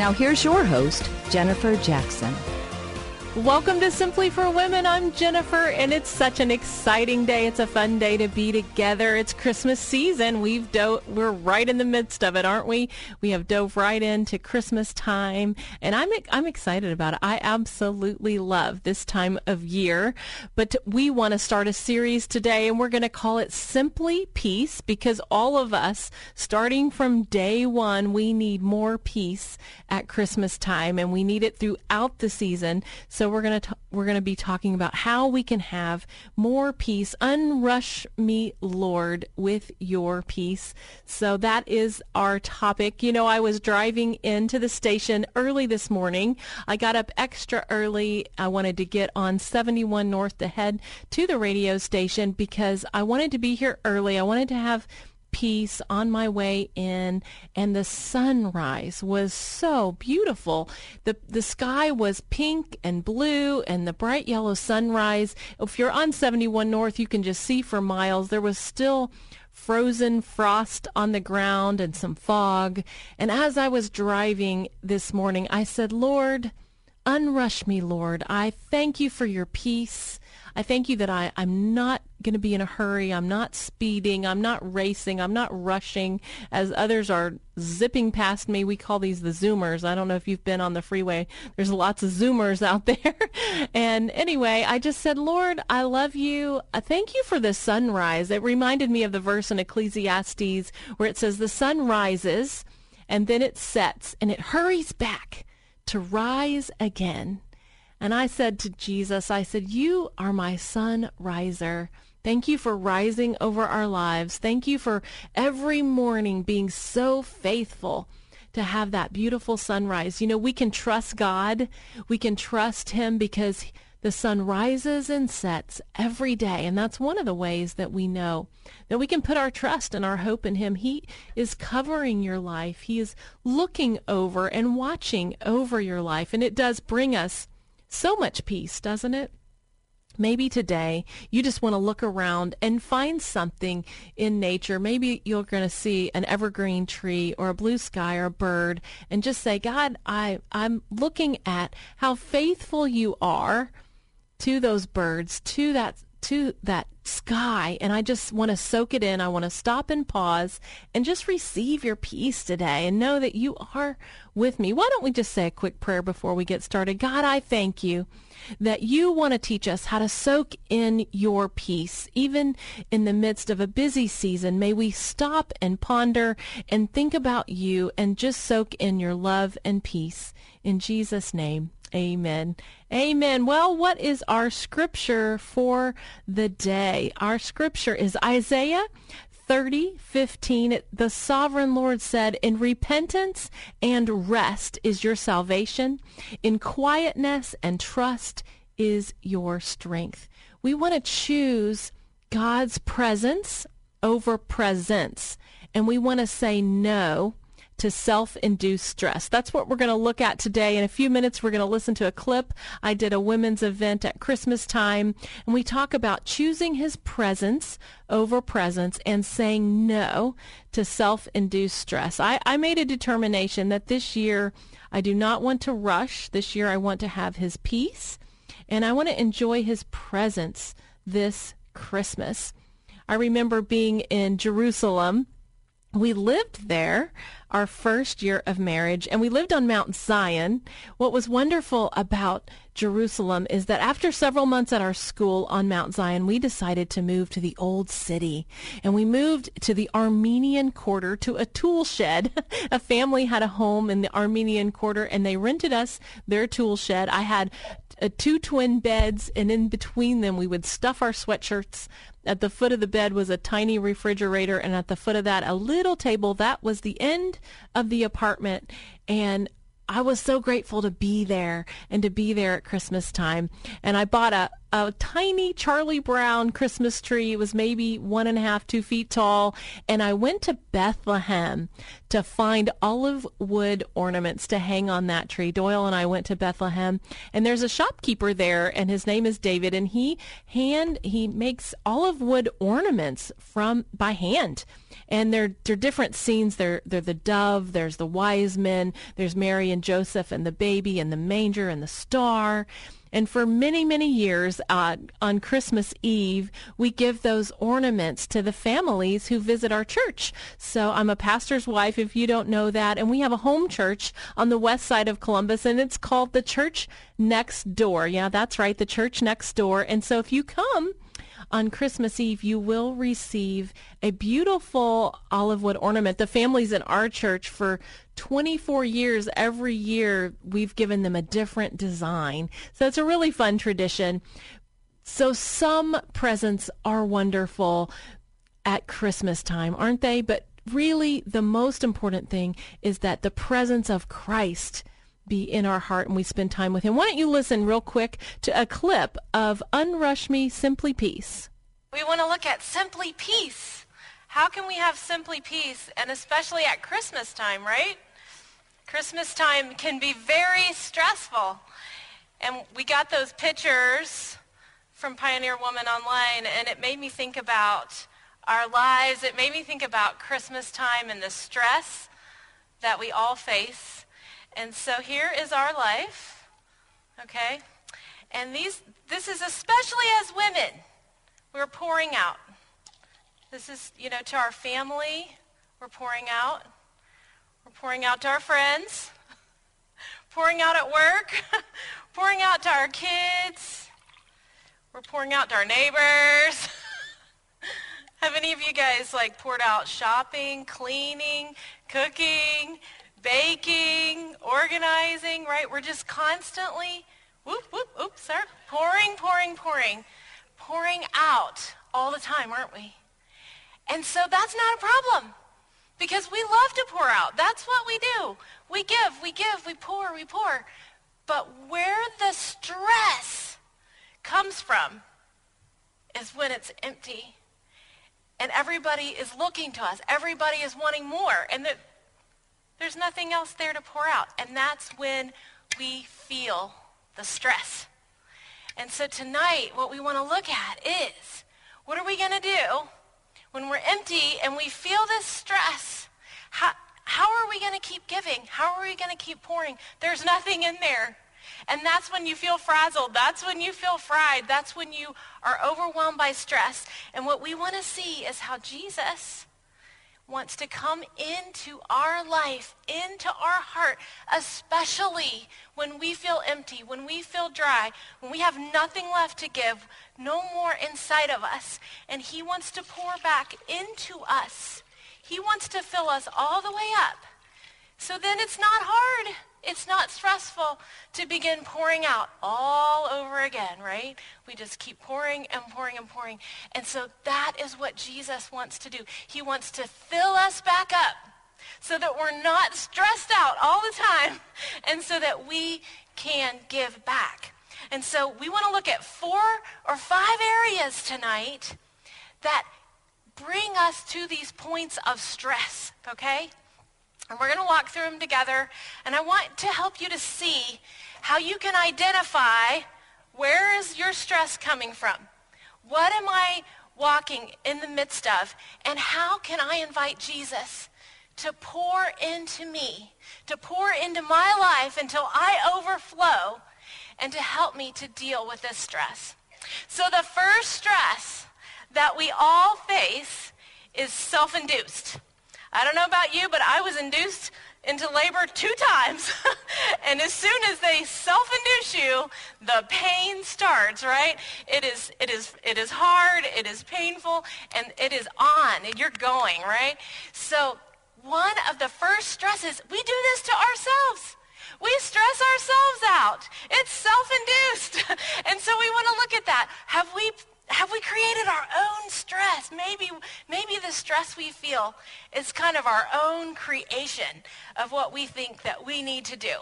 Now here's your host, Jennifer Jackson. Welcome to Simply for Women. I'm Jennifer, and it's such an exciting day. It's a fun day to be together. It's Christmas season. We've do- we're right in the midst of it, aren't we? We have dove right into Christmas time, and I'm I'm excited about it. I absolutely love this time of year. But we want to start a series today, and we're going to call it Simply Peace because all of us, starting from day one, we need more peace at Christmas time, and we need it throughout the season. So we're going to we're going to be talking about how we can have more peace. Unrush me, Lord, with your peace. So that is our topic. You know, I was driving into the station early this morning. I got up extra early. I wanted to get on 71 North to head to the radio station because I wanted to be here early. I wanted to have peace on my way in and the sunrise was so beautiful. The the sky was pink and blue and the bright yellow sunrise. If you're on 71 north you can just see for miles. There was still frozen frost on the ground and some fog. And as I was driving this morning I said lord unrush me lord. I thank you for your peace I thank you that I, I'm not going to be in a hurry. I'm not speeding. I'm not racing. I'm not rushing as others are zipping past me. We call these the Zoomers. I don't know if you've been on the freeway. There's lots of Zoomers out there. and anyway, I just said, Lord, I love you. I thank you for the sunrise. It reminded me of the verse in Ecclesiastes where it says, the sun rises and then it sets and it hurries back to rise again. And I said to Jesus, I said, You are my sun riser. Thank you for rising over our lives. Thank you for every morning being so faithful to have that beautiful sunrise. You know, we can trust God. We can trust Him because the sun rises and sets every day. And that's one of the ways that we know that we can put our trust and our hope in Him. He is covering your life. He is looking over and watching over your life. And it does bring us so much peace, doesn't it? Maybe today you just want to look around and find something in nature. Maybe you're going to see an evergreen tree or a blue sky or a bird and just say, God, I, I'm looking at how faithful you are to those birds, to that to that sky and I just want to soak it in. I want to stop and pause and just receive your peace today and know that you are with me. Why don't we just say a quick prayer before we get started? God, I thank you that you want to teach us how to soak in your peace. Even in the midst of a busy season, may we stop and ponder and think about you and just soak in your love and peace. In Jesus' name. Amen. Amen. Well, what is our scripture for the day? Our scripture is Isaiah 30, 15. The sovereign Lord said, In repentance and rest is your salvation. In quietness and trust is your strength. We want to choose God's presence over presence. And we want to say no to self-induced stress. That's what we're going to look at today. In a few minutes, we're going to listen to a clip. I did a women's event at Christmas time, and we talk about choosing his presence over presence and saying no to self-induced stress. I, I made a determination that this year I do not want to rush. This year I want to have his peace, and I want to enjoy his presence this Christmas. I remember being in Jerusalem we lived there our first year of marriage and we lived on Mount Zion. What was wonderful about Jerusalem is that after several months at our school on Mount Zion, we decided to move to the old city and we moved to the Armenian quarter to a tool shed. a family had a home in the Armenian quarter and they rented us their tool shed. I had uh, two twin beds and in between them we would stuff our sweatshirts at the foot of the bed was a tiny refrigerator, and at the foot of that, a little table. That was the end of the apartment. And I was so grateful to be there and to be there at Christmas time. And I bought a, a tiny Charlie Brown Christmas tree. It was maybe one and a half, two feet tall. And I went to Bethlehem to find olive wood ornaments to hang on that tree. Doyle and I went to Bethlehem and there's a shopkeeper there and his name is David and he hand, he makes olive wood ornaments from, by hand. And they're, they're different scenes. They're, they're the dove, there's the wise men, there's Mary and Joseph and the baby and the manger and the star. And for many, many years uh, on Christmas Eve, we give those ornaments to the families who visit our church. So I'm a pastor's wife, if you don't know that. And we have a home church on the west side of Columbus, and it's called the Church Next Door. Yeah, that's right, the Church Next Door. And so if you come, on Christmas Eve, you will receive a beautiful olive wood ornament. The families in our church for 24 years, every year, we've given them a different design. So it's a really fun tradition. So some presents are wonderful at Christmas time, aren't they? But really, the most important thing is that the presence of Christ be in our heart and we spend time with him. Why don't you listen real quick to a clip of Unrush Me Simply Peace? We want to look at Simply Peace. How can we have Simply Peace, and especially at Christmas time, right? Christmas time can be very stressful. And we got those pictures from Pioneer Woman online, and it made me think about our lives. It made me think about Christmas time and the stress that we all face. And so here is our life, okay? And these, this is especially as women, we're pouring out. This is, you know, to our family, we're pouring out. We're pouring out to our friends, pouring out at work, pouring out to our kids. We're pouring out to our neighbors. Have any of you guys like poured out shopping, cleaning, cooking, baking, organizing, right? We're just constantly, whoop, whoop, oops, sir, pouring, pouring, pouring, pouring out all the time, aren't we? And so that's not a problem because we love to pour out. That's what we do. We give, we give, we pour, we pour. But where the stress comes from is when it's empty and everybody is looking to us. Everybody is wanting more. And there's nothing else there to pour out. And that's when we feel the stress. And so tonight, what we want to look at is, what are we going to do when we're empty and we feel this stress? How, how are we going to keep giving? How are we going to keep pouring? There's nothing in there. And that's when you feel frazzled. That's when you feel fried. That's when you are overwhelmed by stress. And what we want to see is how Jesus wants to come into our life, into our heart, especially when we feel empty, when we feel dry, when we have nothing left to give, no more inside of us. And he wants to pour back into us. He wants to fill us all the way up. So then it's not hard. It's not stressful to begin pouring out all over again, right? We just keep pouring and pouring and pouring. And so that is what Jesus wants to do. He wants to fill us back up so that we're not stressed out all the time and so that we can give back. And so we want to look at four or five areas tonight that bring us to these points of stress, okay? And we're going to walk through them together. And I want to help you to see how you can identify where is your stress coming from? What am I walking in the midst of? And how can I invite Jesus to pour into me, to pour into my life until I overflow, and to help me to deal with this stress? So the first stress that we all face is self-induced. I don't know about you, but I was induced into labor two times. and as soon as they self-induce you, the pain starts, right? It is, it is, it is hard, it is painful, and it is on, you're going, right? So one of the first stresses, we do this to ourselves. We stress ourselves out. It's self-induced. and so we want to look at that. Have we have we created our own stress? Maybe, maybe the stress we feel is kind of our own creation of what we think that we need to do.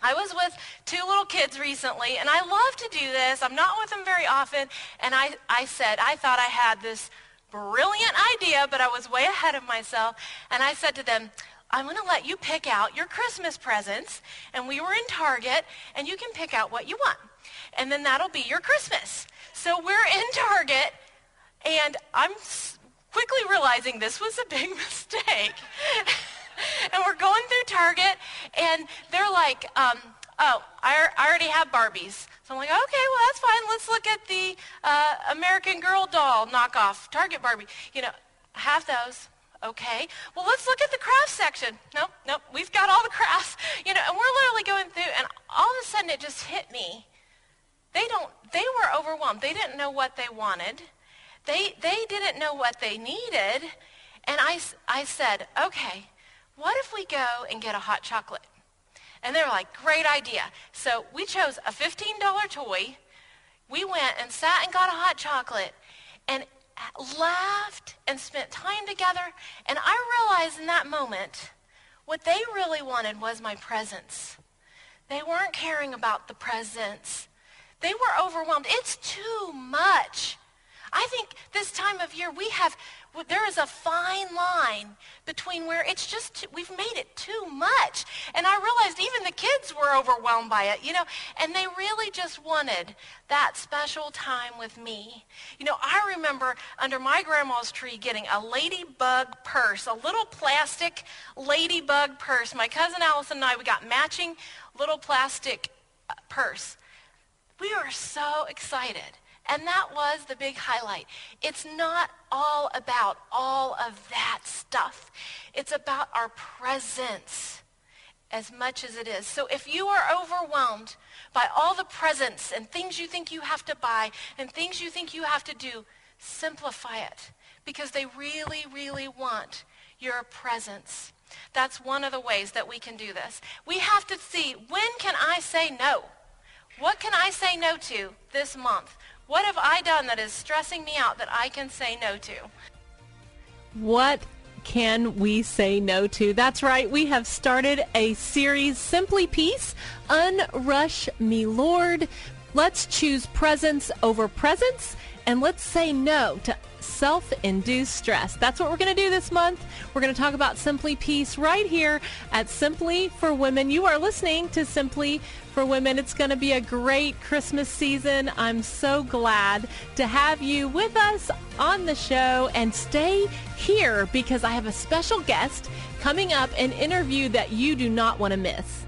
I was with two little kids recently, and I love to do this. I'm not with them very often, and I, I said, I thought I had this brilliant idea, but I was way ahead of myself, and I said to them, I'm going to let you pick out your Christmas presents, and we were in Target, and you can pick out what you want, and then that'll be your Christmas. So we're in Target, and I'm quickly realizing this was a big mistake. and we're going through Target, and they're like, um, oh, I, I, already have Barbies. So I'm like, okay, well, that's fine. Let's look at the uh, American Girl doll knockoff, Target Barbie. You know, have those. Okay. Well, let's look at the craft section. Nope, nope. We've got all the crafts. You know, and we're literally going through, and all of a sudden it just hit me they don't they were overwhelmed. They didn't know what they wanted. They they didn't know what they needed. And I I said, "Okay, what if we go and get a hot chocolate?" And they were like, "Great idea." So we chose a $15 toy. We went and sat and got a hot chocolate and laughed and spent time together. And I realized in that moment what they really wanted was my presence. They weren't caring about the presents. They were overwhelmed. It's too much. I think this time of year we have, there is a fine line between where it's just, we've made it too much. And I realized even the kids were overwhelmed by it, you know, and they really just wanted that special time with me. You know, I remember under my grandma's tree getting a ladybug purse, a little plastic ladybug purse. My cousin Allison and I, we got matching little plastic uh, purse. We were so excited. And that was the big highlight. It's not all about all of that stuff. It's about our presence as much as it is. So if you are overwhelmed by all the presents and things you think you have to buy and things you think you have to do, simplify it because they really, really want your presence. That's one of the ways that we can do this. We have to see, when can I say no? What can I say no to this month? What have I done that is stressing me out that I can say no to? What can we say no to? That's right. We have started a series, Simply Peace, Unrush Me Lord. Let's choose presence over presence and let's say no to self-induced stress. That's what we're going to do this month. We're going to talk about Simply Peace right here at Simply for Women. You are listening to Simply for Women. It's going to be a great Christmas season. I'm so glad to have you with us on the show and stay here because I have a special guest coming up, an interview that you do not want to miss.